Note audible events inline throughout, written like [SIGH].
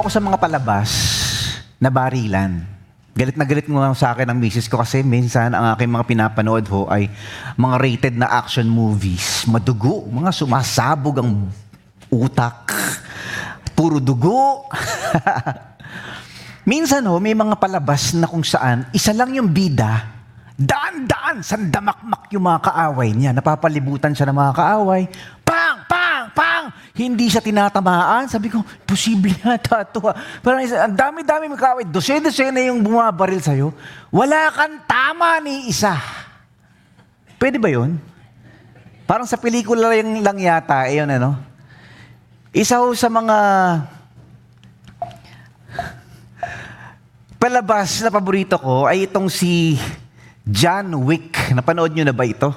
Ako sa mga palabas na barilan. Galit na galit mo sa akin ang misis ko kasi minsan ang aking mga pinapanood ho ay mga rated na action movies. Madugo, mga sumasabog ang utak. Puro dugo. [LAUGHS] minsan ho, may mga palabas na kung saan isa lang yung bida, daan-daan, sandamakmak yung mga kaaway niya. Napapalibutan siya ng mga kaaway. Pang! Pang! Pang! Hindi siya tinatamaan. Sabi ko, posible [LAUGHS] yata ito. ah. Parang isa- ang dami-dami mga kaaway. Dose-dose na yung bumabaril sa'yo. Wala kang tama ni isa. Pwede ba yun? Parang sa pelikula lang, lang yata, eh, ano? Isa ho sa mga palabas na paborito ko ay itong si John Wick. Napanood nyo na ba ito?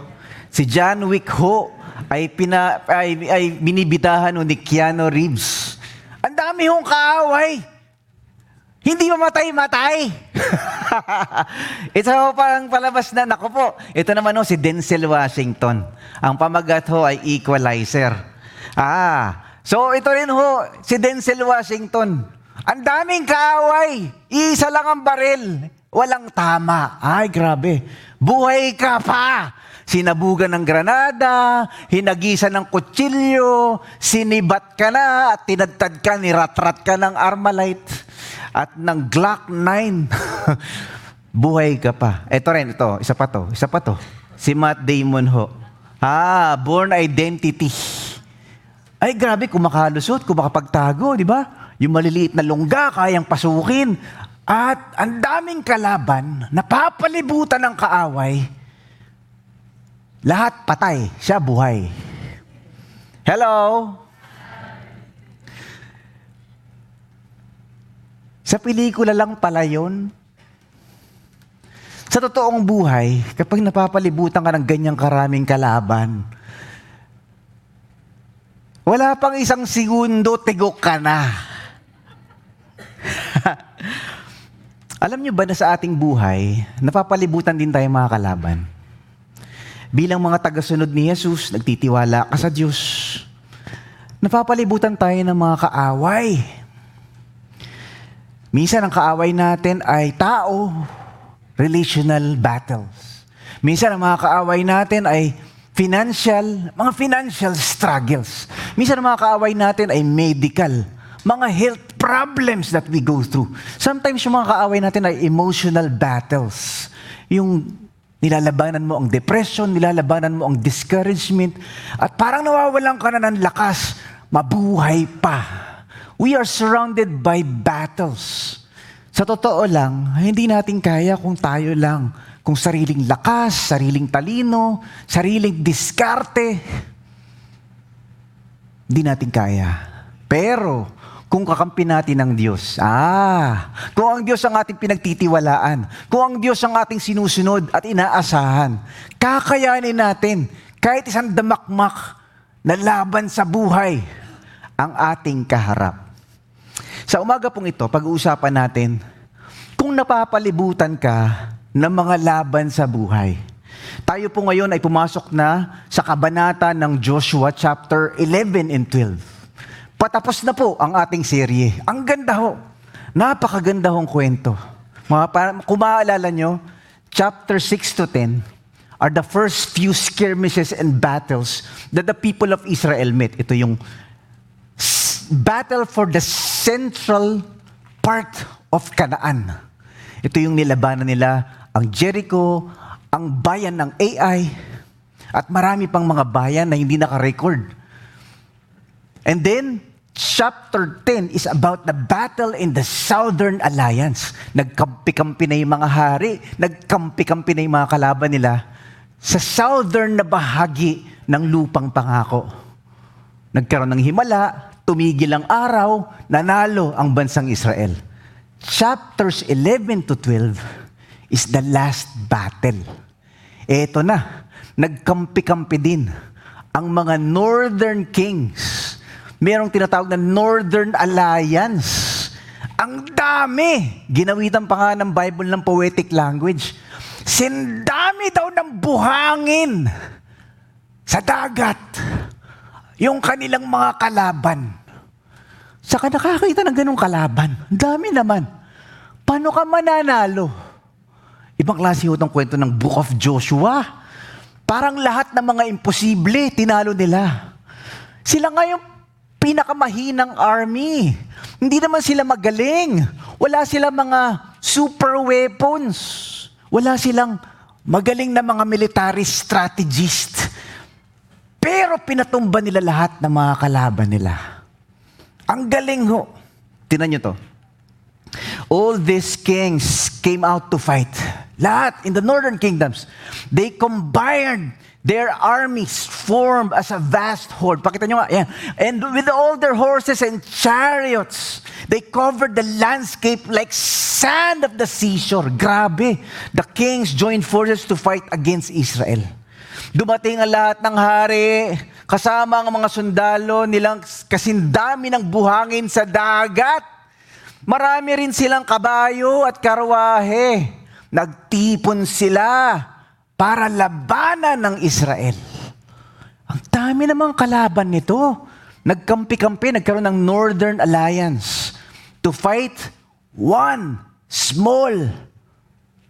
Si John Wick ho ay, pina, ay, ay binibidahan ho ni Keanu Reeves. Ang dami hong kaaway. Hindi mamatay-matay. [LAUGHS] ito ho parang palabas na, nako po. Ito naman ho si Denzel Washington. Ang pamagat ho ay Equalizer. Ah, so ito rin ho, si Denzel Washington. Ang daming kaaway. Isa lang ang baril. Walang tama. Ay, grabe. Buhay ka pa. Sinabugan ng granada, hinagisan ng kutsilyo, sinibat ka na, at tinadtad ka, niratrat ka ng Armalite at ng Glock 9. [LAUGHS] Buhay ka pa. Ito rin, ito. Isa pa to. Isa pa to. Si Matt Damon ho. Ah, Born Identity. Ay, grabe, kumakalusot, kumakapagtago, di ba? Yung maliliit na lungga, kayang pasukin. At ang daming kalaban, napapalibutan ng kaaway. Lahat patay, siya buhay. Hello? Sa pelikula lang pala yun. Sa totoong buhay, kapag napapalibutan ka ng ganyang karaming kalaban, wala pang isang segundo, tigok ka na. [LAUGHS] Alam niyo ba na sa ating buhay, napapalibutan din tayo mga kalaban? Bilang mga tagasunod ni Jesus, nagtitiwala ka sa Diyos. Napapalibutan tayo ng mga kaaway. Minsan ang kaaway natin ay tao, relational battles. Minsan ang mga kaaway natin ay financial, mga financial struggles. Minsan ang mga kaaway natin ay medical, mga health problems that we go through. Sometimes yung mga kaaway natin ay emotional battles. Yung nilalabanan mo ang depression, nilalabanan mo ang discouragement, at parang nawawalan ka na ng lakas, mabuhay pa. We are surrounded by battles. Sa totoo lang, hindi natin kaya kung tayo lang, kung sariling lakas, sariling talino, sariling diskarte, hindi natin kaya. Pero, kung kakampi natin ng Diyos, ah, kung ang Diyos ang ating pinagtitiwalaan, kung ang Diyos ang ating sinusunod at inaasahan, kakayanin natin kahit isang damakmak na laban sa buhay ang ating kaharap. Sa umaga pong ito, pag-uusapan natin kung napapalibutan ka ng mga laban sa buhay. Tayo po ngayon ay pumasok na sa kabanata ng Joshua chapter 11 and 12. Patapos na po ang ating serye. Ang ganda ho. Napakaganda hong kwento. Mga, para, kung maaalala nyo, chapter 6 to 10 are the first few skirmishes and battles that the people of Israel met. Ito yung battle for the central part of Canaan. Ito yung nilabanan nila, ang Jericho, ang bayan ng AI, at marami pang mga bayan na hindi naka-record. And then, chapter 10 is about the battle in the Southern Alliance. Nagkampi-kampi na yung mga hari, nagkampi-kampi na yung mga kalaban nila sa southern na bahagi ng lupang pangako. Nagkaroon ng himala, tumigil ang araw, nanalo ang bansang Israel. Chapters 11 to 12 is the last battle. Eto na, nagkampi-kampi din ang mga northern kings. Merong tinatawag na Northern Alliance. Ang dami! Ginawitan pa nga ng Bible ng poetic language. Sindami daw ng buhangin sa dagat yung kanilang mga kalaban. Saka nakakita ng ganong kalaban. Ang dami naman. Paano ka mananalo? Ibang klase ho itong kwento ng Book of Joshua. Parang lahat ng mga imposible, tinalo nila. Sila nga yung pinakamahinang army. Hindi naman sila magaling. Wala silang mga super weapons. Wala silang magaling na mga military strategist. Pero pinatumba nila lahat ng mga kalaban nila. Ang galing ho. Tinan nyo to. All these kings came out to fight. Lahat in the northern kingdoms. They combined their armies, formed as a vast horde. Pakita nyo nga, yan. And with all their horses and chariots, they covered the landscape like sand of the seashore. Grabe. The kings joined forces to fight against Israel. Dumating ang lahat ng hari, kasama ang mga sundalo nilang kasindami ng buhangin sa dagat. Marami rin silang kabayo at karwahe. Nagtipon sila para labanan ng Israel. Ang dami namang kalaban nito. Nagkampi-kampi, nagkaroon ng Northern Alliance to fight one small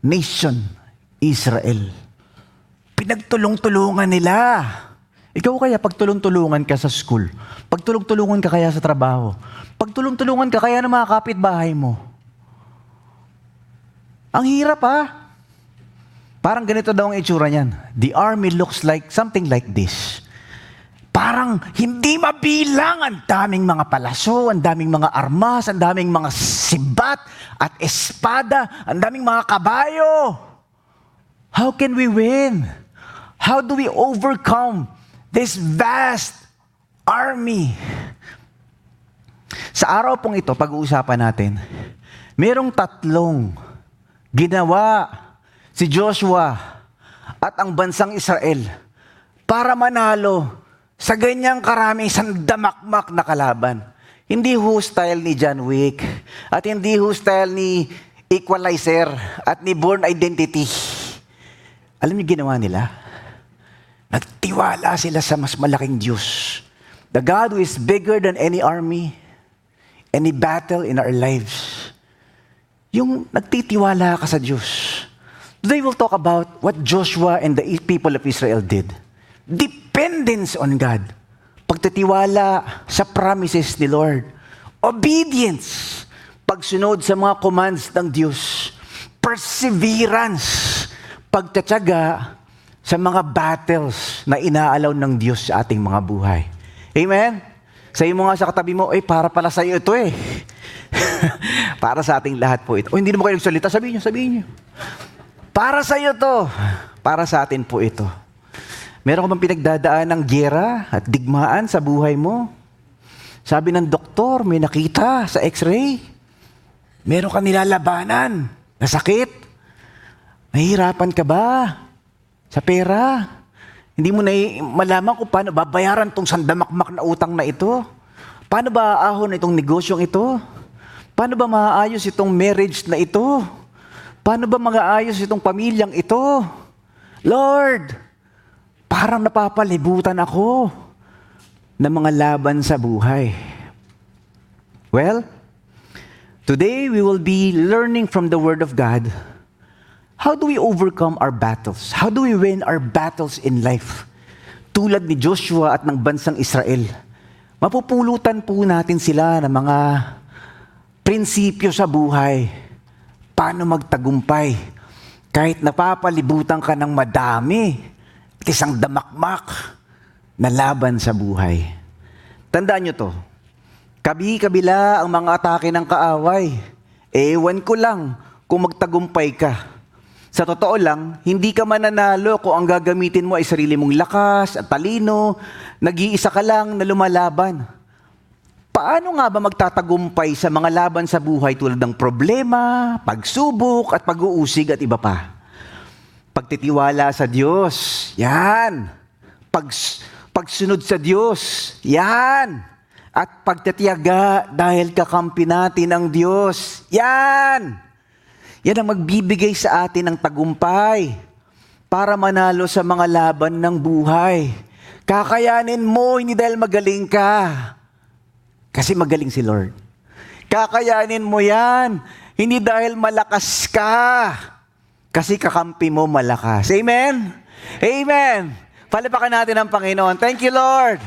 nation, Israel. Pinagtulong-tulungan nila. Ikaw kaya pagtulong-tulungan ka sa school, pagtulong-tulungan ka kaya sa trabaho, pagtulong-tulungan ka kaya ng mga kapitbahay mo. Ang hirap ha. Parang ganito daw ang itsura niyan. The army looks like something like this. Parang hindi mabilang ang daming mga palaso, ang daming mga armas, ang daming mga sibat at espada, ang daming mga kabayo. How can we win? How do we overcome this vast army? Sa araw pong ito, pag-uusapan natin, merong tatlong ginawa si Joshua at ang bansang Israel para manalo sa ganyang karami sandamakmak na kalaban. Hindi ho style ni John Wick at hindi ho style ni Equalizer at ni Born Identity. Alam niyo ginawa nila? Nagtiwala sila sa mas malaking Diyos. The God who is bigger than any army, any battle in our lives. Yung nagtitiwala ka sa Diyos. Today we'll talk about what Joshua and the people of Israel did. Dependence on God. Pagtitiwala sa promises ni Lord. Obedience. Pagsunod sa mga commands ng Diyos. Perseverance. Pagtatyaga sa mga battles na inaalaw ng Diyos sa ating mga buhay. Amen? Sa mo nga sa katabi mo, eh, para pala sa iyo ito eh. [LAUGHS] para sa ating lahat po ito. O hindi naman kayo nagsalita, sabihin niyo, sabihin niyo. Para sa iyo to. Para sa atin po ito. Meron ka bang pinagdadaan ng gera at digmaan sa buhay mo? Sabi ng doktor, may nakita sa x-ray. Meron ka nilalabanan na sakit. Nahihirapan ka ba sa pera? Hindi mo na malaman kung paano babayaran tong sandamakmak na utang na ito. Paano ba aahon itong negosyong ito? Paano ba maayos itong marriage na ito? Paano ba mag-aayos itong pamilyang ito? Lord, parang napapalibutan ako ng mga laban sa buhay. Well, today we will be learning from the Word of God how do we overcome our battles? How do we win our battles in life? Tulad ni Joshua at ng bansang Israel, mapupulutan po natin sila ng mga prinsipyo sa buhay paano magtagumpay. Kahit napapalibutan ka ng madami at isang damakmak na laban sa buhay. Tandaan nyo to, kabi-kabila ang mga atake ng kaaway. Ewan ko lang kung magtagumpay ka. Sa totoo lang, hindi ka mananalo kung ang gagamitin mo ay sarili mong lakas at talino, nag-iisa ka lang na lumalaban. Paano nga ba magtatagumpay sa mga laban sa buhay tulad ng problema, pagsubok at pag-uusig at iba pa? Pagtitiwala sa Diyos, yan. Pag, pagsunod sa Diyos, yan. At pagtatiyaga dahil kakampi natin ang Diyos, yan. Yan ang magbibigay sa atin ng tagumpay para manalo sa mga laban ng buhay. Kakayanin mo, hindi dahil magaling ka, Kasi magaling si Lord. Kakayanin mo yan. Hindi dahil malakas ka. Kasi kakampi mo malakas. Amen? Amen. Palapakan natin ang Panginoon. Thank you, Lord.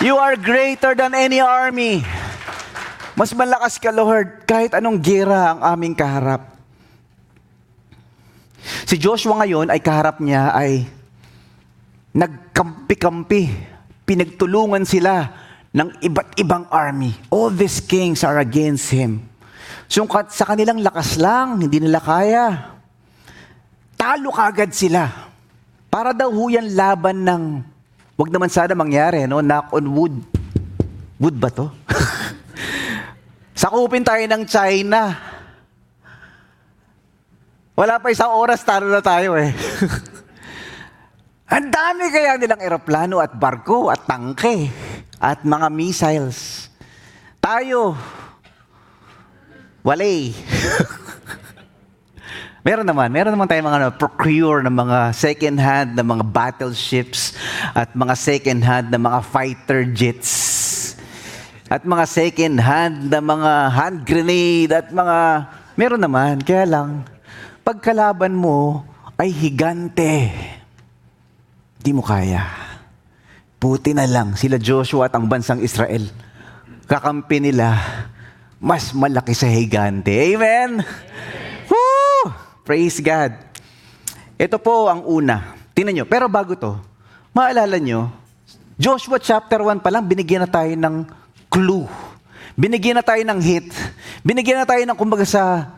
You are greater than any army. Mas malakas ka, Lord, kahit anong gera ang aming kaharap. Si Joshua ngayon ay kaharap niya ay nagkampi-kampi. Pinagtulungan sila ng iba't ibang army. All these kings are against him. So sa kanilang lakas lang, hindi nila kaya. Talo kagad sila. Para daw ho yan laban ng, wag naman sana mangyari, no? knock on wood. Wood ba to? [LAUGHS] Sakupin tayo ng China. Wala pa isang oras, talo na tayo eh. [LAUGHS] Ang dami kaya nilang eroplano at barko at tangke at mga missiles. Tayo, walay. [LAUGHS] meron naman, meron naman tayong mga ano, procure ng mga second hand na mga battleships at mga second hand na mga fighter jets at mga second hand na mga hand grenade at mga meron naman kaya lang pagkalaban mo ay higante di mo kaya puti na lang sila Joshua at ang bansang Israel kakampi nila mas malaki sa higante amen Woo! praise God ito po ang una tingnan nyo pero bago to maalala nyo Joshua chapter 1 pa lang binigyan na tayo ng clue. Binigyan na tayo ng hit. Binigyan na tayo ng kumbaga sa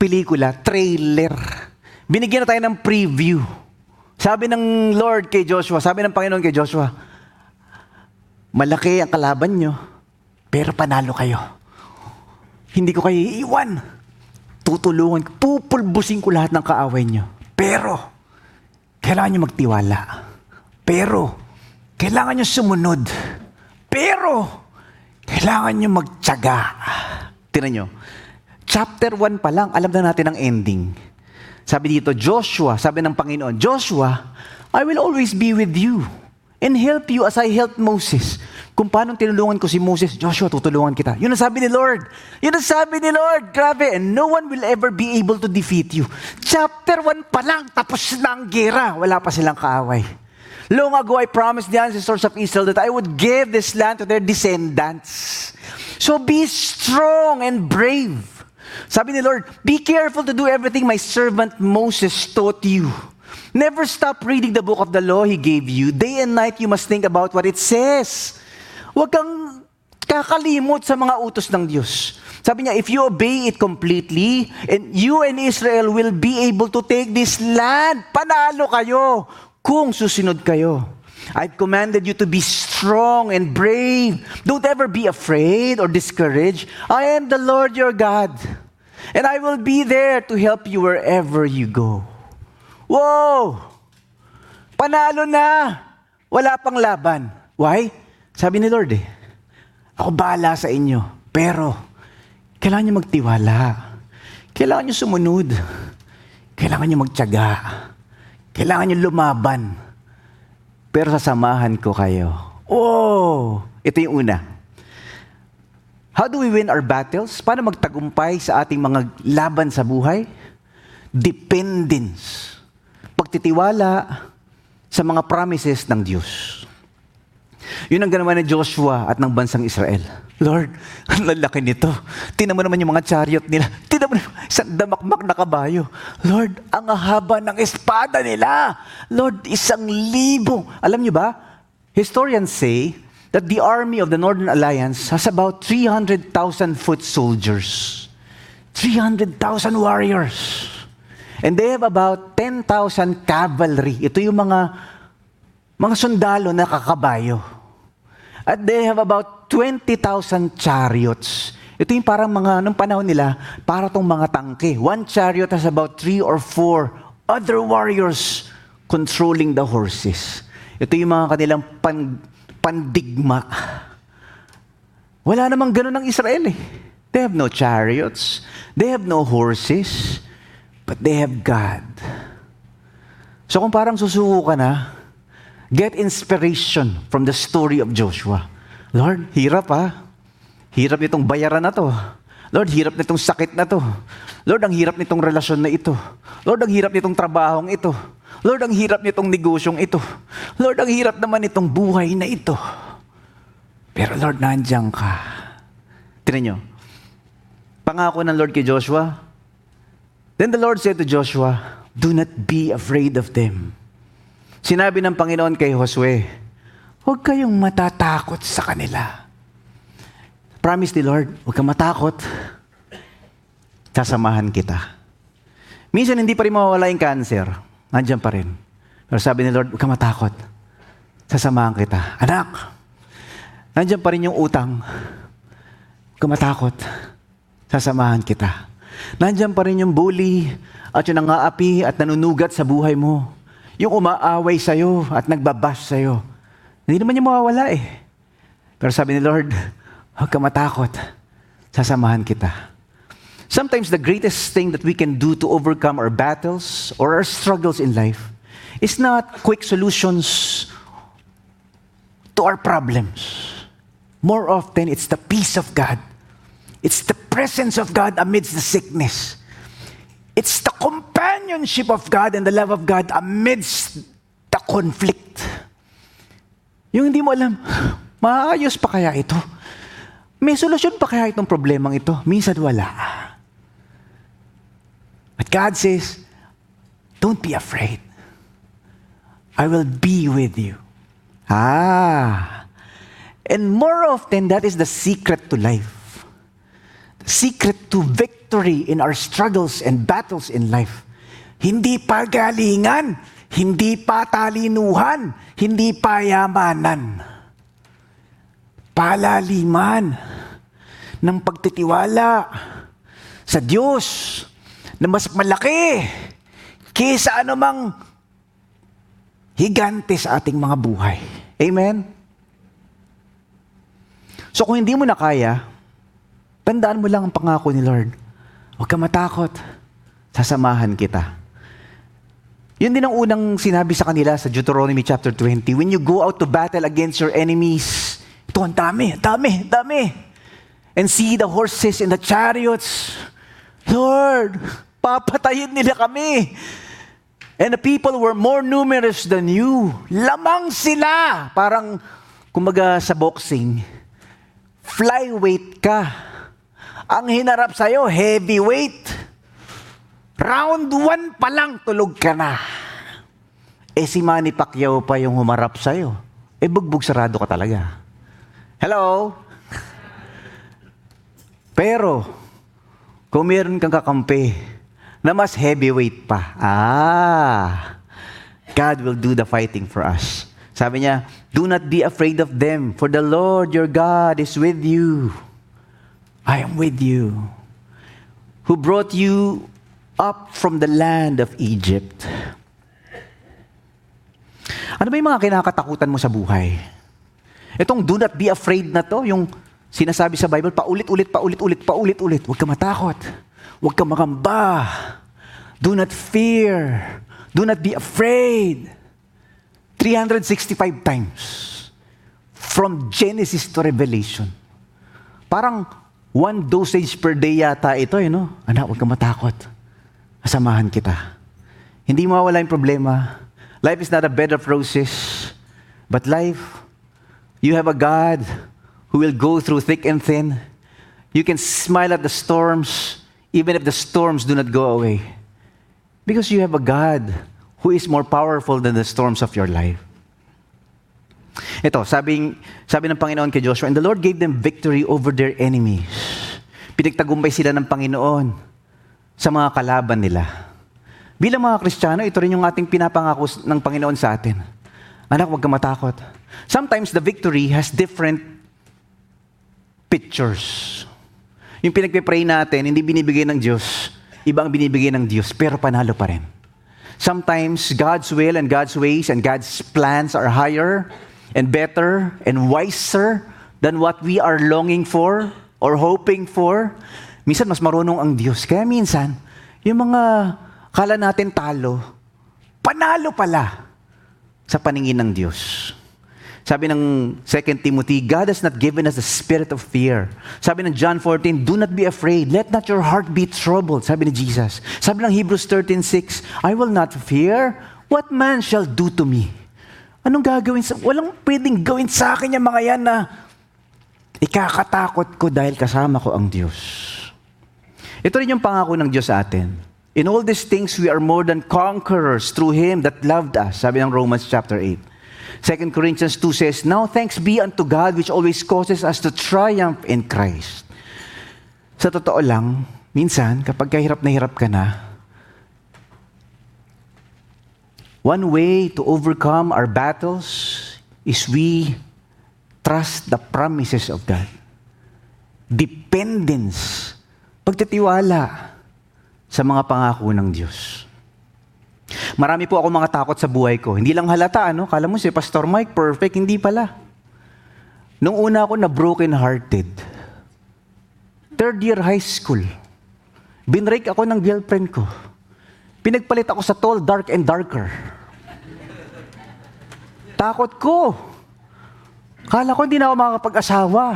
pelikula, trailer. Binigyan na tayo ng preview. Sabi ng Lord kay Joshua, sabi ng Panginoon kay Joshua, malaki ang kalaban nyo, pero panalo kayo. Hindi ko kayo iiwan. Tutulungan, pupulbusin ko lahat ng kaaway nyo. Pero, kailangan nyo magtiwala. Pero, kailangan nyo sumunod. Pero, kailangan nyo magtyaga. Tinan nyo, chapter 1 pa lang, alam na natin ang ending. Sabi dito, Joshua, sabi ng Panginoon, Joshua, I will always be with you and help you as I helped Moses. Kung paano tinulungan ko si Moses, Joshua, tutulungan kita. Yun ang sabi ni Lord. Yun ang sabi ni Lord. Grabe. And no one will ever be able to defeat you. Chapter 1 pa lang, tapos na ang gera. Wala pa silang kaaway. Long ago, I promised the ancestors of Israel that I would give this land to their descendants. So be strong and brave. Sabi ni Lord, be careful to do everything my servant Moses taught you. Never stop reading the book of the law he gave you. Day and night you must think about what it says. Huwag kang kakalimot sa mga utos ng Diyos. Sabi niya, if you obey it completely, and you and Israel will be able to take this land, panalo kayo kung susunod kayo. I've commanded you to be strong and brave. Don't ever be afraid or discouraged. I am the Lord your God. And I will be there to help you wherever you go. Whoa! Panalo na! Wala pang laban. Why? Sabi ni Lord eh, ako bahala sa inyo. Pero, kailangan nyo magtiwala. Kailangan nyo sumunod. Kailangan nyo magtyaga. Kailangan nyo lumaban. Pero sasamahan ko kayo. Oh! Ito yung una. How do we win our battles? Paano magtagumpay sa ating mga laban sa buhay? Dependence. Pagtitiwala sa mga promises ng Diyos. Yun ang ganawa ni Joshua at ng bansang Israel. Lord, [LAUGHS] ang lalaki nito. Tinan mo naman yung mga chariot nila. Tinan mo naman, isang damakmak na kabayo. Lord, ang haba ng espada nila. Lord, isang libo. Alam niyo ba, historians say that the army of the Northern Alliance has about 300,000 foot soldiers. 300,000 warriors. And they have about 10,000 cavalry. Ito yung mga mga sundalo na kakabayo. At they have about 20,000 chariots. Ito yung parang mga, nung panahon nila, para tong mga tangke. One chariot has about three or four other warriors controlling the horses. Ito yung mga kanilang pan, pandigma. Wala namang ganun ng Israel eh. They have no chariots. They have no horses. But they have God. So kung parang susuko ka na, get inspiration from the story of Joshua. Lord, hirap ha. Hirap nitong bayaran na to. Lord, hirap nitong sakit na to. Lord, ang hirap nitong relasyon na ito. Lord, ang hirap nitong trabahong ito. Lord, ang hirap nitong negosyong ito. Lord, ang hirap naman nitong buhay na ito. Pero Lord, nandiyan ka. Tinan nyo. Pangako ng Lord kay Joshua. Then the Lord said to Joshua, Do not be afraid of them. Sinabi ng Panginoon kay Josue, Huwag kayong matatakot sa kanila. Promise ni Lord, huwag kang matakot. Sasamahan kita. Minsan hindi pa rin mawawala yung cancer. Nandiyan pa rin. Pero sabi ni Lord, huwag kang matakot. Sasamahan kita. Anak, nandiyan pa rin yung utang. Huwag kang matakot. Sasamahan kita. Nandiyan pa rin yung bully at yung nangaapi at nanunugat sa buhay mo. Yung umaaway sa'yo at nagbabash sa'yo. Hindi naman niya mawawala eh. Pero sabi ni Lord, huwag ka matakot. Sasamahan kita. Sometimes the greatest thing that we can do to overcome our battles or our struggles in life is not quick solutions to our problems. More often, it's the peace of God. It's the presence of God amidst the sickness. It's the companionship of God and the love of God amidst the conflict. Yung hindi mo alam, maayos pa kaya ito? May solusyon pa kaya itong problemang ito? Minsan wala. But God says, don't be afraid. I will be with you. Ah. And more often, that is the secret to life. The secret to victory in our struggles and battles in life. Hindi pa galingan, hindi pa talinuhan, hindi pa yamanan. Palaliman ng pagtitiwala sa Diyos na mas malaki kaysa anumang higante sa ating mga buhay. Amen? So kung hindi mo na kaya, tandaan mo lang ang pangako ni Lord. Huwag ka matakot. Sasamahan kita. Yun din ang unang sinabi sa kanila sa Deuteronomy chapter 20. When you go out to battle against your enemies, ito ang dami, dami, dami. And see the horses and the chariots. Lord, papatayin nila kami. And the people were more numerous than you. Lamang sila. Parang, kumaga sa boxing, flyweight ka. Ang hinarap sa'yo, heavyweight. Round one pa lang, tulog ka na. Eh si Manny Pacquiao pa yung humarap sa'yo. Eh bugbog sarado ka talaga. Hello? Pero, kung meron kang kakampi na mas heavyweight pa, ah, God will do the fighting for us. Sabi niya, do not be afraid of them, for the Lord your God is with you. I am with you. Who brought you up from the land of Egypt. Ano ba yung mga kinakatakutan mo sa buhay? Itong do not be afraid na to, yung sinasabi sa Bible, paulit-ulit, paulit-ulit, paulit-ulit. Huwag ka matakot. Huwag ka makamba. Do not fear. Do not be afraid. 365 times. From Genesis to Revelation. Parang one dosage per day yata ito, you know? Anak, huwag ka matakot. Asamahan kita. Hindi mawala yung problema. Life is not a bed of roses. But life, you have a God who will go through thick and thin. You can smile at the storms, even if the storms do not go away. Because you have a God who is more powerful than the storms of your life. Ito, sabi, sabi ng Panginoon kay Joshua, And the Lord gave them victory over their enemies. Pinagtagumpay sila ng Panginoon sa mga kalaban nila. Bilang mga Kristiyano, ito rin yung ating pinapangako ng Panginoon sa atin. Anak, huwag ka matakot. Sometimes the victory has different pictures. Yung pinagpipray natin, hindi binibigay ng Diyos, ibang binibigay ng Diyos, pero panalo pa rin. Sometimes God's will and God's ways and God's plans are higher and better and wiser than what we are longing for or hoping for. Minsan mas marunong ang Diyos. Kaya minsan, yung mga kala natin talo, panalo pala sa paningin ng Diyos. Sabi ng 2 Timothy, God has not given us the spirit of fear. Sabi ng John 14, do not be afraid. Let not your heart be troubled. Sabi ni Jesus. Sabi ng Hebrews 13.6, I will not fear. What man shall do to me? Anong gagawin sa... Walang pwedeng gawin sa akin yung mga yan na ikakatakot ko dahil kasama ko ang Diyos. Ito rin yung pangako ng Diyos sa atin. In all these things, we are more than conquerors through Him that loved us. Sabi ng Romans chapter 8. 2 Corinthians 2 says, Now thanks be unto God which always causes us to triumph in Christ. Sa totoo lang, minsan, kapag kahirap na hirap ka na, one way to overcome our battles is we trust the promises of God. Dependence, pagtitiwala sa mga pangako ng Diyos. Marami po ako mga takot sa buhay ko. Hindi lang halata, ano? Kala mo si Pastor Mike, perfect. Hindi pala. Nung una ako na broken hearted, third year high school, binrake ako ng girlfriend ko. Pinagpalit ako sa tall, dark, and darker. Takot ko. Kala ko hindi na ako makakapag-asawa.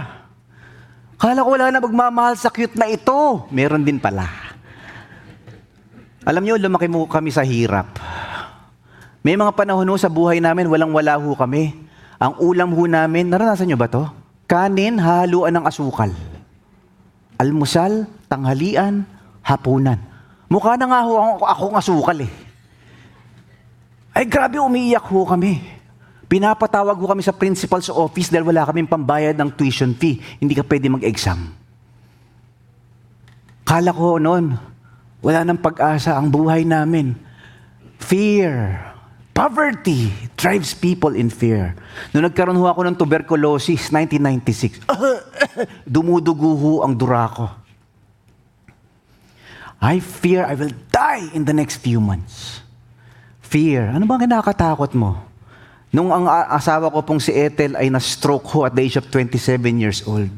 Kala ko wala na magmamahal sa cute na ito. Meron din pala. Alam niyo, lumaki mo kami sa hirap. May mga panahon ho sa buhay namin, walang-wala ho kami. Ang ulam ho namin, naranasan niyo ba to? Kanin, haluan ng asukal. Almusal, tanghalian, hapunan. Mukha na nga ho ako, akong asukal eh. Ay grabe, umiiyak ho kami. Pinapatawag ho kami sa principal sa office dahil wala kaming pambayad ng tuition fee. Hindi ka pwede mag-exam. Kala ko noon, wala nang pag-asa ang buhay namin. Fear. Poverty drives people in fear. Noong nagkaroon ho ako ng tuberculosis, 1996, [COUGHS] dumudugo ho ang dura ko. I fear I will die in the next few months. Fear. Ano bang nakakatakot mo? Nung ang asawa ko pong si Ethel ay na-stroke ho at the age of 27 years old.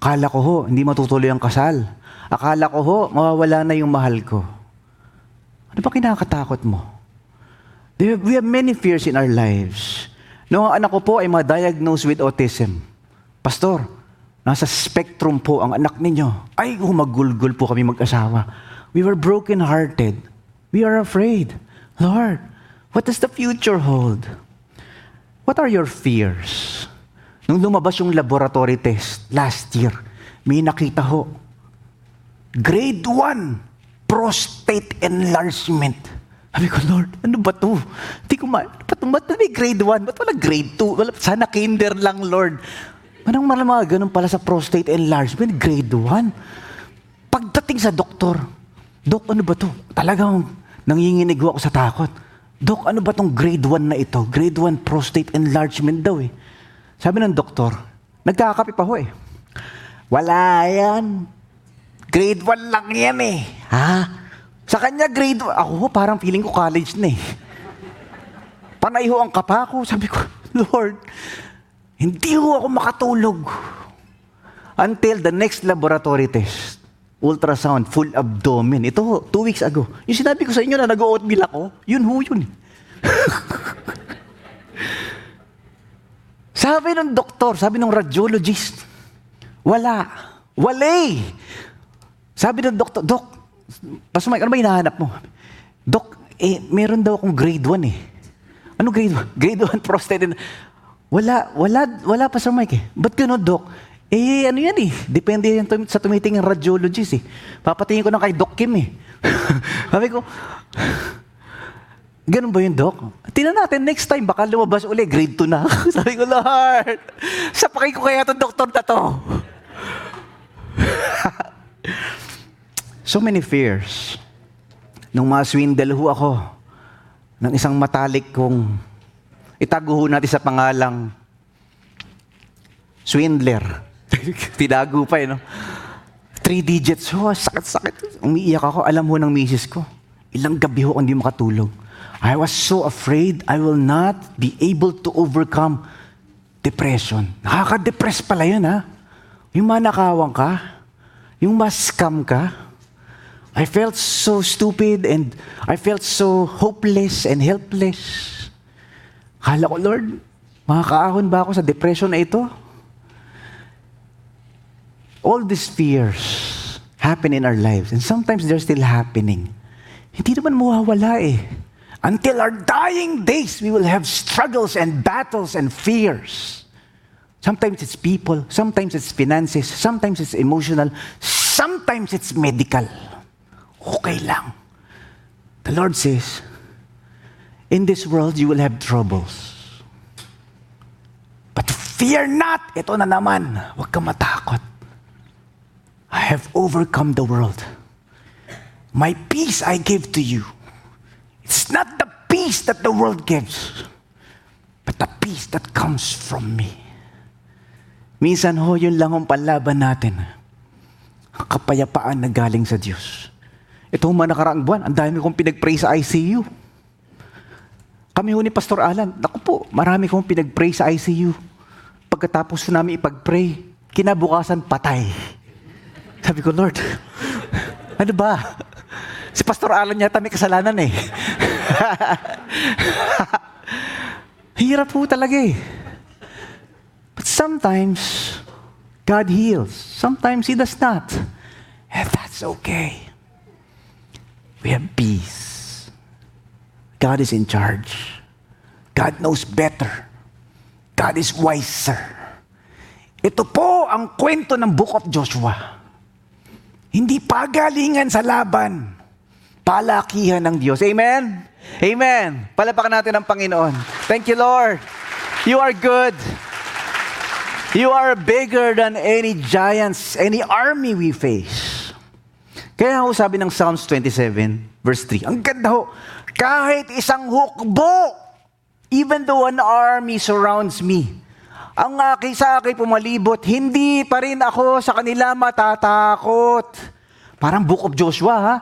Kala ko ho, hindi matutuloy ang kasal. Akala ko ho, mawawala na yung mahal ko. Ano ba kinakatakot mo? We have many fears in our lives. No, ang anak ko po ay ma-diagnose with autism. Pastor, nasa spectrum po ang anak ninyo. Ay, humagulgul po kami mag-asawa. We were broken-hearted. We are afraid. Lord, what does the future hold? What are your fears? Nung lumabas yung laboratory test last year, may nakita ho, Grade 1, prostate enlargement. Sabi ko, Lord, ano ba to? Hindi ko ma... Ba't, ba't may grade 1? Ba't wala grade 2? Wala, sana kinder lang, Lord. Manang mga ganun pala sa prostate enlargement, grade 1. Pagdating sa doktor, Dok, ano ba to? Talagang nanginginig ako sa takot. Dok, ano ba tong grade 1 na ito? Grade 1 prostate enlargement daw eh. Sabi ng doktor, nagkakapi pa ho eh. Wala yan. Grade 1 lang yan eh. Ha? Sa kanya grade 1. Ako parang feeling ko college na eh. Panay ho ang kapa. Sabi ko, [LAUGHS] Lord, hindi ho ako makatulog. Until the next laboratory test. Ultrasound, full abdomen. Ito ho, two weeks ago. Yung sinabi ko sa inyo na nag-oatmeal ako, yun ho yun. [LAUGHS] sabi ng doktor, sabi ng radiologist, wala. Wala eh. Sabi ng doktor, Dok, Pastor Mike, ano ba hinahanap mo? Dok, eh, meron daw akong grade 1 eh. Ano grade 1? [LAUGHS] Grade 1 prostate. Wala, wala, wala pa, Sir Mike eh. Ba't gano'n, Dok? Eh, ano yan eh. Depende yan sa tumitingin radiologist eh. Papatingin ko na kay Doc Kim eh. [LAUGHS] Sabi ko, ganun ba yun, Doc? Tingnan natin, next time, baka lumabas uli, grade 2 na. [LAUGHS] Sabi ko, Lord, sapakay ko kaya itong doktor na to. So many fears. Nung ma-swindle ho ako ng isang matalik kong itago ho natin sa pangalang swindler. [LAUGHS] Tinago pa eh, no? Three digits. Oh, sakit-sakit. Umiiyak ako. Alam ho ng misis ko. Ilang gabi ho hindi makatulog. I was so afraid I will not be able to overcome depression. Nakaka-depress pala yun, ha? Yung manakawang ka, yung mas-scam ka, I felt so stupid and I felt so hopeless and helpless. Kala ko, Lord, Makakaahon ba ako sa depression na ito? All these fears happen in our lives and sometimes they're still happening. Hindi naman mawawala eh. Until our dying days, we will have struggles and battles and fears. Sometimes it's people, sometimes it's finances, sometimes it's emotional, sometimes it's medical. Okay lang. The Lord says, in this world you will have troubles. But fear not. Ito na naman. Huwag kang matakot. I have overcome the world. My peace I give to you. It's not the peace that the world gives, but the peace that comes from me. Minsan ho, yun lang ang panlaban natin. Ang kapayapaan na galing sa Diyos. Ito mga nakaraang buwan, ang dami kong pinag-pray sa ICU. Kami ho ni Pastor Alan, naku po, marami kong pinag-pray sa ICU. Pagkatapos po namin ipag-pray, kinabukasan patay. Sabi ko, Lord, [LAUGHS] ano ba? Si Pastor Alan yata may kasalanan eh. [LAUGHS] Hirap po talaga eh. But sometimes, God heals. Sometimes He does not. And that's okay. We have peace. God is in charge. God knows better. God is wiser. Ito po ang kwento ng Book of Joshua. Hindi pagalingan sa laban. Palakihan ng Diyos. Amen? Amen. Palapakan natin ang Panginoon. Thank you, Lord. You are good. You are bigger than any giants, any army we face. Kaya ho sabi ng Psalms 27, verse 3, ang ganda ho, kahit isang hukbo, even though an army surrounds me, ang aking sa akin pumalibot, hindi pa rin ako sa kanila matatakot. Parang Book of Joshua, ha?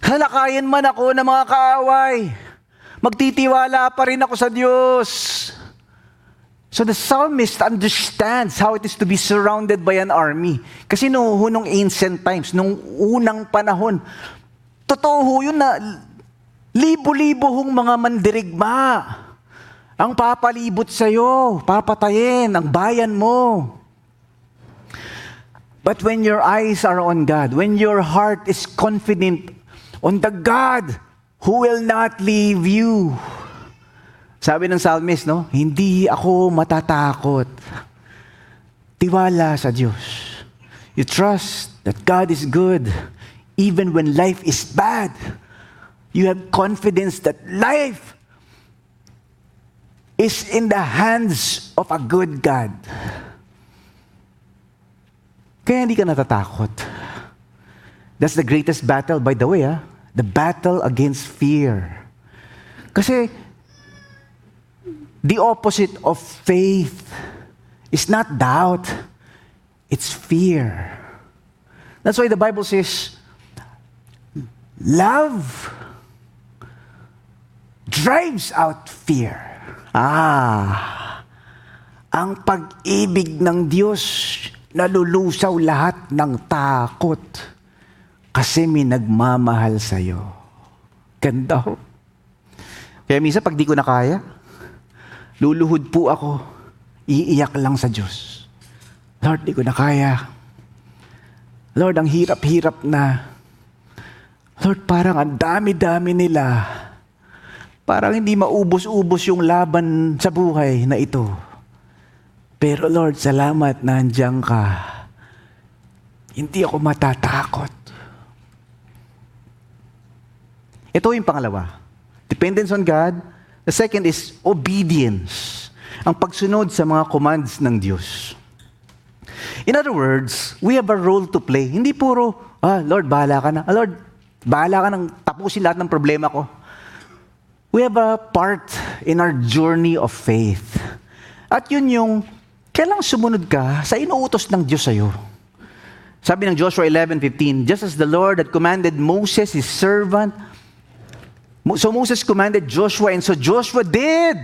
Halakayin man ako ng mga kaaway. Magtitiwala pa rin ako sa Diyos. So the psalmist understands how it is to be surrounded by an army. Kasi no, nung ancient times, nung unang panahon, totoo yun na libo-libo hong mga mandirigma ang papalibot sa'yo, papatayin ang bayan mo. But when your eyes are on God, when your heart is confident on the God who will not leave you, sabi ng psalmist, no? Hindi ako matatakot. Tiwala sa Diyos. You trust that God is good even when life is bad. You have confidence that life is in the hands of a good God. Kaya hindi ka natatakot. That's the greatest battle, by the way, ah. The battle against fear. Kasi the opposite of faith is not doubt, it's fear. That's why the Bible says, love drives out fear. Ah, ang pag-ibig ng Diyos nalulusaw lahat ng takot kasi may nagmamahal sa'yo. Ganda ho. Kaya minsan pag di ko na kaya, luluhod po ako, iiyak lang sa Diyos. Lord, di ko na kaya. Lord, ang hirap-hirap na. Lord, parang ang dami-dami nila. Parang hindi maubos-ubos yung laban sa buhay na ito. Pero Lord, salamat na andyan ka. Hindi ako matatakot. Ito yung pangalawa. Dependence on God. The second is obedience. Ang pagsunod sa mga commands ng Diyos. In other words, we have a role to play. Hindi puro, ah, Lord, bahala ka na. Ah, Lord, bahala ka nang tapusin lahat ng problema ko. We have a part in our journey of faith. At yun yung, kailang sumunod ka sa inuutos ng Diyos sa'yo. Sabi ng Joshua 11:15, just as the Lord had commanded Moses, his servant, So Moses commanded Joshua and so Joshua did.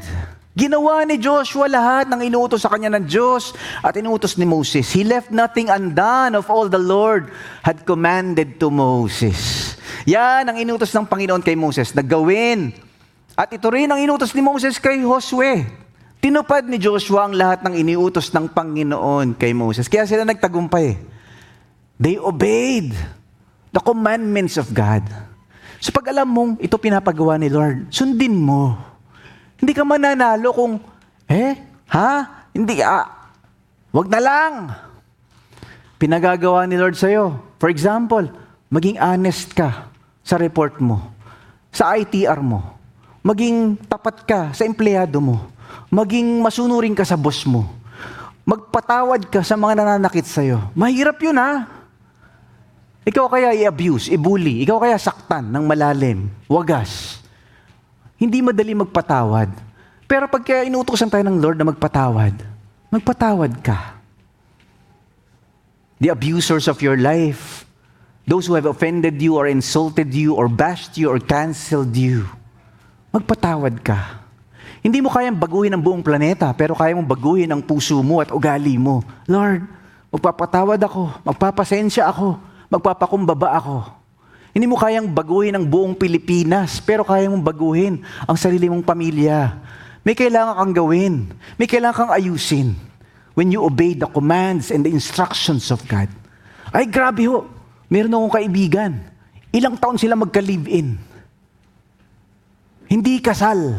Ginawa ni Joshua lahat ng inuutos sa kanya ng Diyos at inuutos ni Moses. He left nothing undone of all the Lord had commanded to Moses. Yan ang inutos ng Panginoon kay Moses na gawin. At ito rin ang inutos ni Moses kay Josue. Tinupad ni Joshua ang lahat ng iniutos ng Panginoon kay Moses. Kaya sila nagtagumpay. They obeyed the commandments of God. So pag alam mong ito pinapagawa ni Lord, sundin mo. Hindi ka mananalo kung, eh, ha? Hindi, ah, wag na lang. Pinagagawa ni Lord sa'yo. For example, maging honest ka sa report mo, sa ITR mo, maging tapat ka sa empleyado mo, maging masunurin ka sa boss mo, magpatawad ka sa mga nananakit sa'yo. Mahirap yun ha. Ikaw kaya i-abuse, i-bully, ikaw kaya saktan ng malalim, wagas. Hindi madali magpatawad. Pero pag kaya inuutosan tayo ng Lord na magpatawad, magpatawad ka. The abusers of your life, those who have offended you or insulted you or bashed you or canceled you, magpatawad ka. Hindi mo kayang baguhin ang buong planeta, pero kaya mong baguhin ang puso mo at ugali mo. Lord, magpapatawad ako, magpapasensya ako, magpapakumbaba ako. Hindi mo kayang baguhin ang buong Pilipinas, pero kaya mong baguhin ang sarili mong pamilya. May kailangan kang gawin. May kailangan kang ayusin when you obey the commands and the instructions of God. Ay, grabe ho. Meron akong kaibigan. Ilang taon sila magka-live-in. Hindi kasal.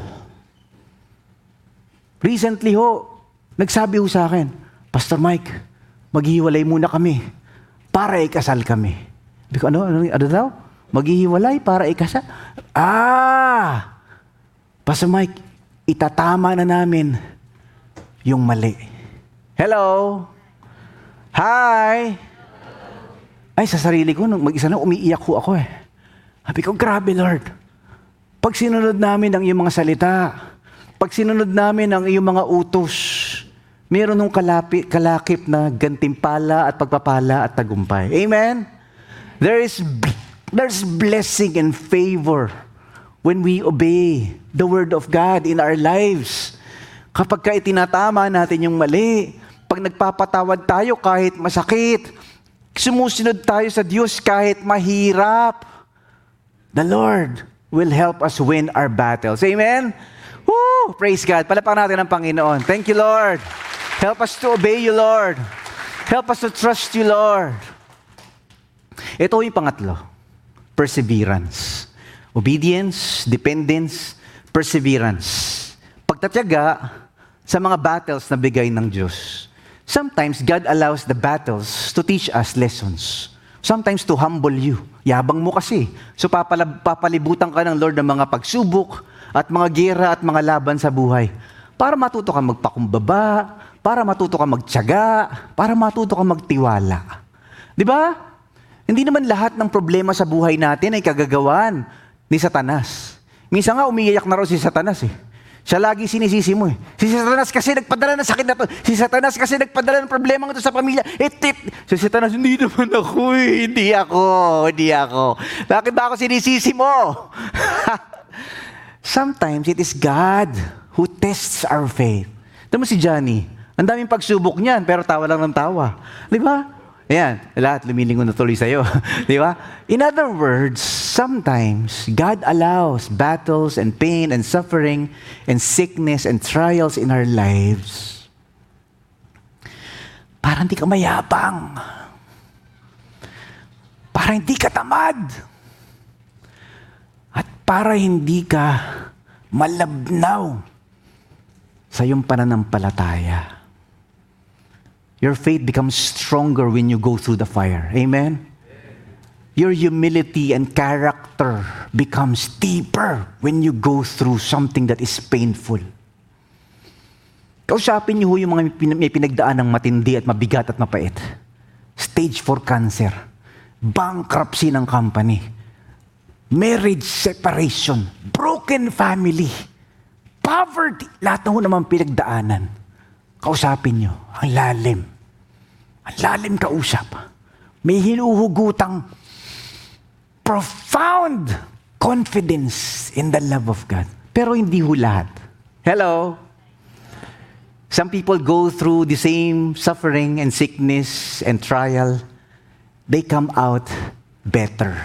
Recently ho, nagsabi ho sa akin, Pastor Mike, maghihiwalay muna kami para ikasal kami. Sabi ko, ano, ano, ano daw? Maghihiwalay para ikasal? Ah! Pastor Mike, itatama na namin yung mali. Hello? Hi? Ay, sa sarili ko, nung mag-isa na, umiiyak ko ako eh. Sabi ko, grabe Lord. Pag sinunod namin ang iyong mga salita, pag sinunod namin ang iyong mga utos, meron nung kalapi, kalakip na gantimpala at pagpapala at tagumpay. Amen? There is, there's blessing and favor when we obey the Word of God in our lives. Kapag ka itinatama natin yung mali, pag nagpapatawad tayo kahit masakit, sumusunod tayo sa Diyos kahit mahirap, the Lord will help us win our battles. Amen? Woo! Praise God. Palapakan natin ang Panginoon. Thank you, Lord. Help us to obey you, Lord. Help us to trust you, Lord. Ito yung pangatlo. Perseverance. Obedience, dependence, perseverance. Pagtatyaga sa mga battles na bigay ng Diyos. Sometimes God allows the battles to teach us lessons. Sometimes to humble you. Yabang mo kasi. So papalab, papalibutan ka ng Lord ng mga pagsubok at mga gera at mga laban sa buhay. Para matuto ka magpakumbaba, para matuto ka magtyaga, para matuto ka magtiwala. Di ba? Hindi naman lahat ng problema sa buhay natin ay kagagawan ni Satanas. Minsan nga umiiyak na raw si Satanas eh. Siya lagi sinisisi mo eh. Si Satanas kasi nagpadala ng sakit na to. Si Satanas kasi nagpadala ng problema ito sa pamilya. Itit. Si Satanas, hindi naman ako eh. Hindi ako. Hindi ako. Bakit ba ako sinisisi mo? [LAUGHS] Sometimes it is God who tests our faith. Mo si Johnny. Ang daming pagsubok niyan, pero tawa lang ng tawa. Di ba? Ayan, lahat lumilingon na tuloy sa'yo. [LAUGHS] Di ba? In other words, sometimes God allows battles and pain and suffering and sickness and trials in our lives para hindi ka mayabang. Para hindi ka tamad. At para hindi ka malabnaw sa iyong pananampalataya. Your faith becomes stronger when you go through the fire. Amen? Your humility and character becomes deeper when you go through something that is painful. Kausapin niyo yung mga may pinagdaan ng matindi at mabigat at mapait. Stage 4 cancer. Bankruptcy ng company. Marriage separation. Broken family. Poverty. Lahat na ho naman pinagdaanan kausapin nyo. Ang lalim. Ang lalim kausap. May hinuhugutang profound confidence in the love of God. Pero hindi ho lahat. Hello? Some people go through the same suffering and sickness and trial. They come out better.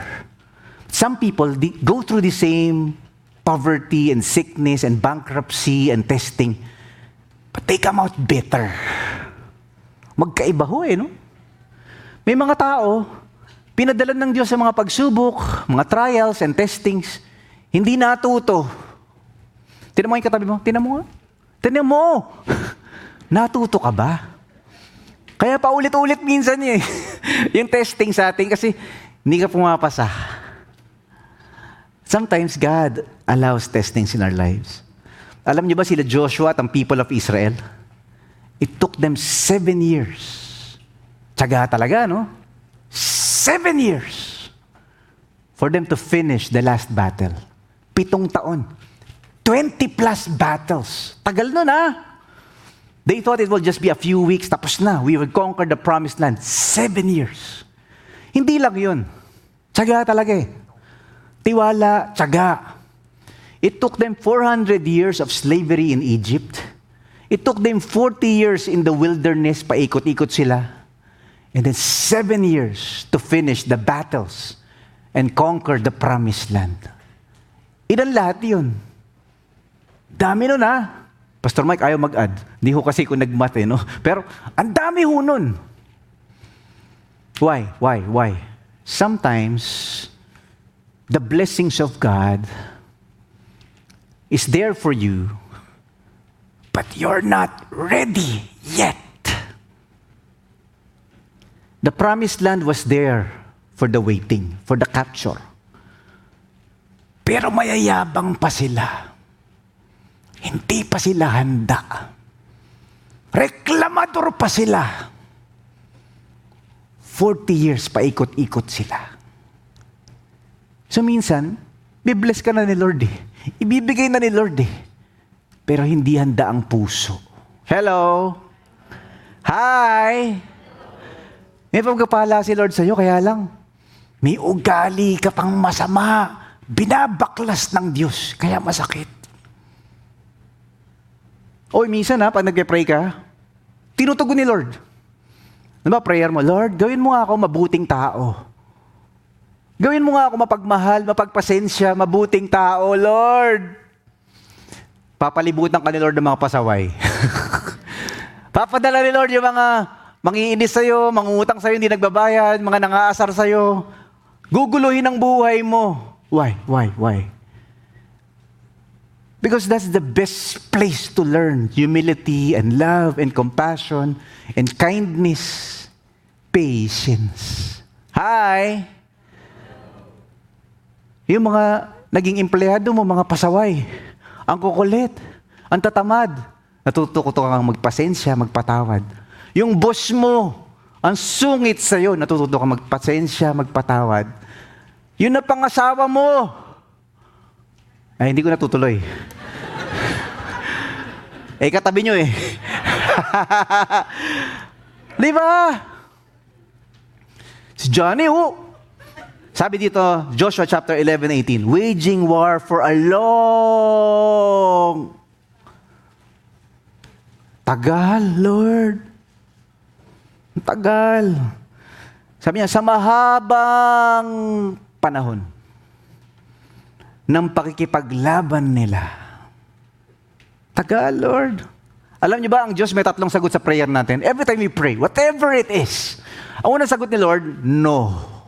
Some people go through the same poverty and sickness and bankruptcy and testing but they come out bitter. Magkaiba ho eh, no? May mga tao, pinadalan ng Diyos sa mga pagsubok, mga trials and testings, hindi natuto. Tinan mo yung katabi mo. Tinan mo nga. Tinan mo. [LAUGHS] natuto ka ba? Kaya paulit-ulit minsan eh. [LAUGHS] yung testing sa atin kasi hindi ka pumapasa. Sometimes God allows testings in our lives. Alam niyo ba sila Joshua at ang people of Israel? It took them seven years. Tsaga talaga, no? Seven years for them to finish the last battle. Pitong taon. 20 plus battles. Tagal nun, ha? They thought it will just be a few weeks, tapos na. We will conquer the promised land. Seven years. Hindi lang yun. Tsaga talaga eh. Tiwala, tsaga. It took them 400 years of slavery in Egypt. It took them 40 years in the wilderness, paikot-ikot sila. And then seven years to finish the battles and conquer the promised land. Ilan lahat yun? Dami nun ha. Pastor Mike, ayaw mag-add. Hindi ho kasi ko nag-math eh, no? [LAUGHS] Pero, ang dami ho nun. Why? Why? Why? Sometimes, the blessings of God is there for you, but you're not ready yet. The promised land was there for the waiting, for the capture. Pero mayayabang pa sila. Hindi pa sila handa. Reklamador pa sila. 40 years paikot-ikot sila. So minsan, bibless ka na ni Lord eh. Ibibigay na ni Lord eh. Pero hindi handa ang puso. Hello? Hi! May pagkapala si Lord sa'yo, kaya lang, may ugali ka pang masama. Binabaklas ng Diyos, kaya masakit. Oy, minsan ha, pag nagpe-pray ka, tinutugon ni Lord. Ano ba prayer mo? Lord, gawin mo ako mabuting tao. Gawin mo nga ako mapagmahal, mapagpasensya, mabuting tao, Lord. Papalibutan ka ni Lord ng mga pasaway. [LAUGHS] Papadala ni Lord yung mga mangiinis sa'yo, mangungutang sa'yo, hindi nagbabayad, mga nangaasar sa'yo. Guguluhin ang buhay mo. Why? Why? Why? Because that's the best place to learn humility and love and compassion and kindness, patience. Hi! Yung mga naging empleyado mo, mga pasaway, ang kukulit, ang tatamad, natututo kang magpasensya, magpatawad. Yung boss mo, ang sungit sa'yo, natututo kang magpasensya, magpatawad. Yun na pangasawa mo, ay, hindi ko natutuloy. [LAUGHS] eh, katabi nyo eh. [LAUGHS] Di ba? Si Johnny, oh. Sabi dito, Joshua chapter 11, 18, waging war for a long Tagal, Lord. Tagal. Sabi niya, sa mahabang panahon ng pakikipaglaban nila. Tagal, Lord. Alam niyo ba, ang Diyos may tatlong sagot sa prayer natin. Every time we pray, whatever it is, ang unang sagot ni Lord, no.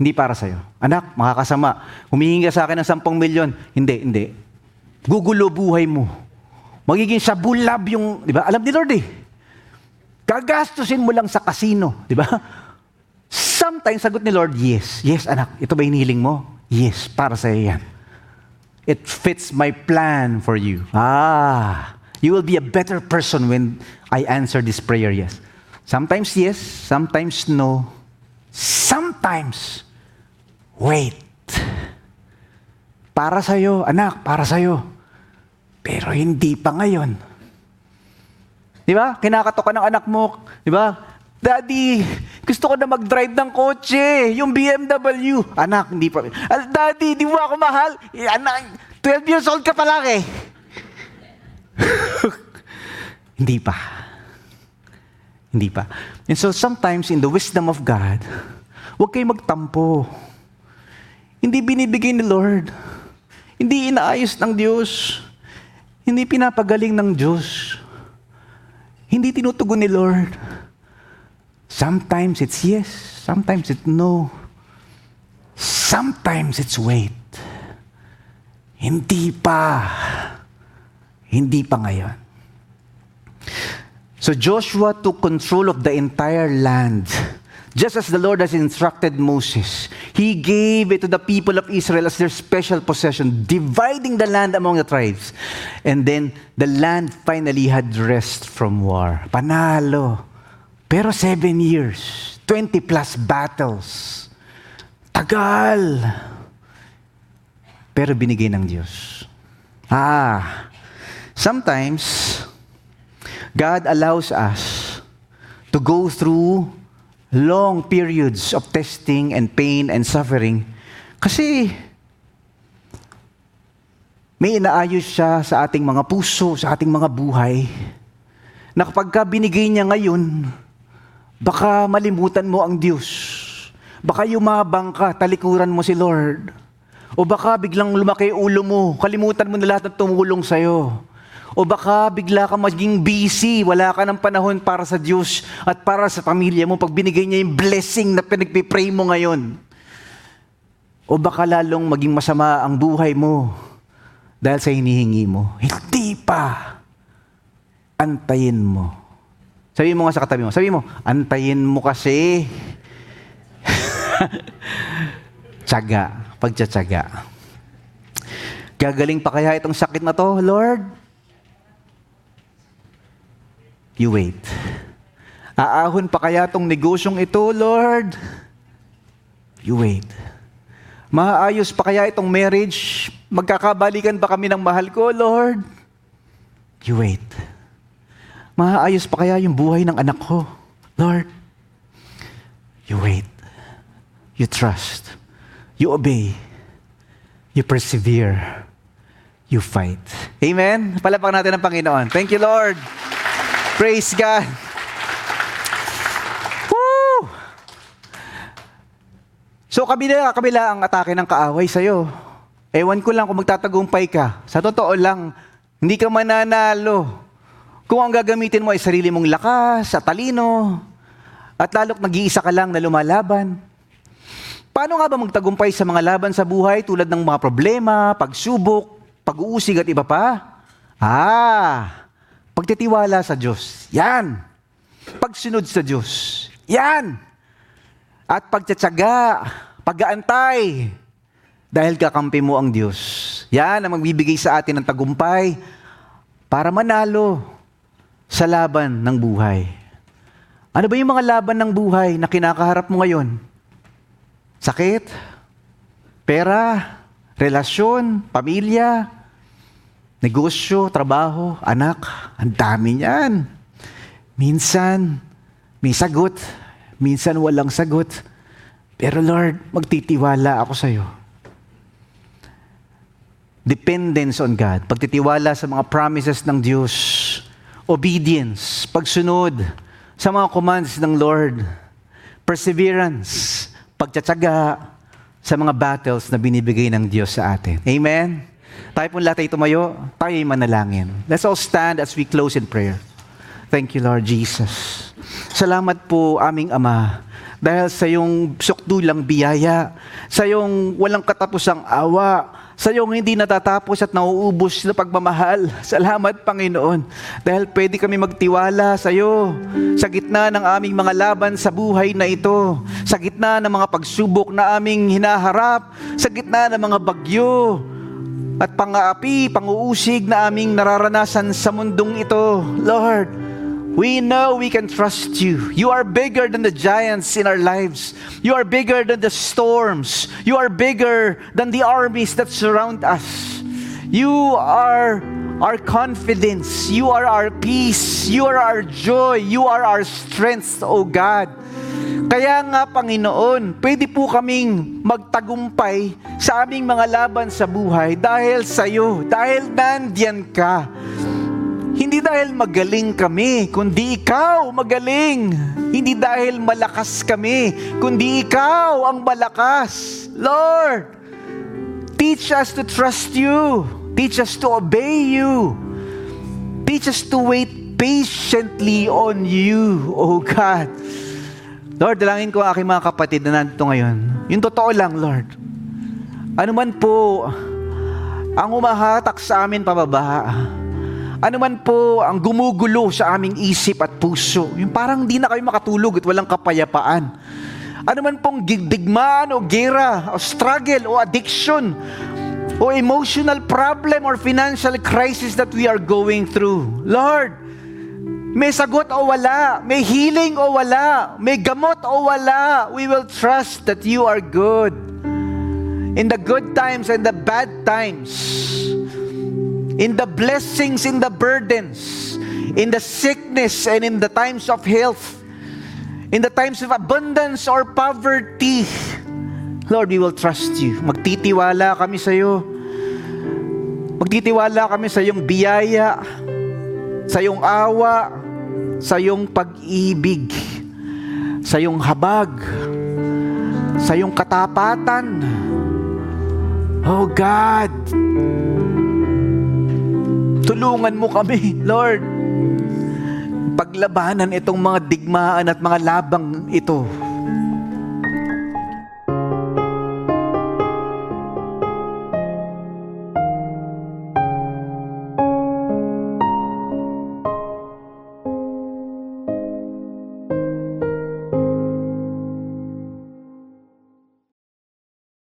Hindi para sa'yo. Anak, makakasama. Humihingi ka sa akin ng 10 milyon. Hindi, hindi. Gugulo buhay mo. Magiging sabulab yung, di ba? Alam ni Lord eh. Gagastusin mo lang sa casino, di ba? Sometimes, sagot ni Lord, yes. Yes, anak. Ito ba hiniling mo? Yes, para sa yan. It fits my plan for you. Ah, you will be a better person when I answer this prayer, yes. Sometimes yes, sometimes no. Sometimes, wait. Para sa'yo, anak, para sa'yo. Pero hindi pa ngayon. Di ba? Kinakatok ka ng anak mo. Di ba? Daddy, gusto ko na mag-drive ng kotse, yung BMW. Anak, hindi pa. "Ah, Daddy, di mo ako mahal. Eh, anak, 12 years old ka pa lang [LAUGHS] eh. hindi pa. Hindi pa. And so sometimes in the wisdom of God, huwag kayo magtampo. Hindi binibigay ni Lord. Hindi inaayos ng Diyos. Hindi pinapagaling ng Diyos. hindi tinutugon ni Lord. Sometimes it's yes, sometimes it's no. Sometimes it's wait. Hindi pa. Hindi pa ngayon. So Joshua took control of the entire land. Just as the Lord has instructed Moses, He gave it to the people of Israel as their special possession, dividing the land among the tribes. And then the land finally had rest from war. Panalo. Pero seven years, 20 plus battles. Tagal. Pero binigay ng Diyos. Ah, sometimes, God allows us to go through long periods of testing and pain and suffering kasi may inaayos siya sa ating mga puso, sa ating mga buhay, na kapag ka binigay niya ngayon, baka malimutan mo ang Diyos. Baka yumabang ka, talikuran mo si Lord. O baka biglang lumaki ulo mo, kalimutan mo na lahat ng tumulong sa'yo. O baka bigla ka maging busy, wala ka ng panahon para sa Diyos at para sa pamilya mo pag binigay niya yung blessing na pinagpipray mo ngayon. O baka lalong maging masama ang buhay mo dahil sa hinihingi mo. Hindi pa. Antayin mo. Sabi mo nga sa katabi mo, sabi mo, antayin mo kasi. [LAUGHS] Tsaga, pagtsatsaga. Gagaling pa kaya itong sakit na to, Lord? You wait. Aahon pa kaya itong negosyong ito, Lord? You wait. Maayos pa kaya itong marriage? Magkakabalikan ba kami ng mahal ko, Lord? You wait. Maayos pa kaya yung buhay ng anak ko? Lord, you wait. You trust. You obey. You persevere. You fight. Amen? Palapak natin ang Panginoon. Thank you, Lord. Praise God. Woo! So kabila, kabila ang atake ng kaaway sa'yo. Ewan ko lang kung magtatagumpay ka. Sa totoo lang, hindi ka mananalo. Kung ang gagamitin mo ay sarili mong lakas at talino, at lalok nag-iisa ka lang na lumalaban. Paano nga ba magtagumpay sa mga laban sa buhay tulad ng mga problema, pagsubok, pag-uusig at iba pa? Ah, Pagtitiwala sa Diyos. Yan. Pagsunod sa Diyos. Yan. At pagtsatsaga, pag-aantay. Dahil kakampi mo ang Diyos. Yan ang magbibigay sa atin ng tagumpay para manalo sa laban ng buhay. Ano ba yung mga laban ng buhay na kinakaharap mo ngayon? Sakit? Pera? Relasyon? Pamilya? Negosyo, trabaho, anak, ang dami niyan. Minsan, may sagot. Minsan walang sagot. Pero Lord, magtitiwala ako sa iyo. Dependence on God. Pagtitiwala sa mga promises ng Diyos. Obedience. Pagsunod sa mga commands ng Lord. Perseverance. Pagtsatsaga sa mga battles na binibigay ng Diyos sa atin. Amen? Tayo pong lahat ay tumayo, tayo ay manalangin. Let's all stand as we close in prayer. Thank you, Lord Jesus. Salamat po, aming Ama, dahil sa iyong sukdulang biyaya, sa iyong walang katapusang awa, sa iyong hindi natatapos at nauubos na pagmamahal. Salamat, Panginoon, dahil pwede kami magtiwala sa iyo sa gitna ng aming mga laban sa buhay na ito, sa gitna ng mga pagsubok na aming hinaharap, sa gitna ng mga bagyo, at pang-aapi, pang-uusig na aming nararanasan sa mundong ito. Lord, we know we can trust you. You are bigger than the giants in our lives. You are bigger than the storms. You are bigger than the armies that surround us. You are our confidence. You are our peace. You are our joy. You are our strength, O God. Kaya nga, Panginoon, pwede po kaming magtagumpay sa aming mga laban sa buhay dahil sa iyo, dahil nandiyan ka. Hindi dahil magaling kami, kundi ikaw magaling. Hindi dahil malakas kami, kundi ikaw ang malakas. Lord, teach us to trust you. Teach us to obey you. Teach us to wait patiently on you, O God. Lord, dalangin ko ang aking mga kapatid na nandito ngayon. Yung totoo lang, Lord. Ano man po ang umahatak sa amin pababa, ano man po ang gumugulo sa aming isip at puso, yung parang di na kayo makatulog at walang kapayapaan. Ano man pong digmaan o gera o struggle o addiction o emotional problem or financial crisis that we are going through. Lord, may sagot o wala, may healing o wala, may gamot o wala, we will trust that you are good. In the good times and the bad times, in the blessings, in the burdens, in the sickness and in the times of health, in the times of abundance or poverty, Lord, we will trust you. Magtitiwala kami sa iyo. Magtitiwala kami sa iyong biyaya, sa iyong awa, sa iyong pag-ibig, sa iyong habag, sa iyong katapatan. Oh God, tulungan mo kami, Lord. Paglabanan itong mga digmaan at mga labang ito.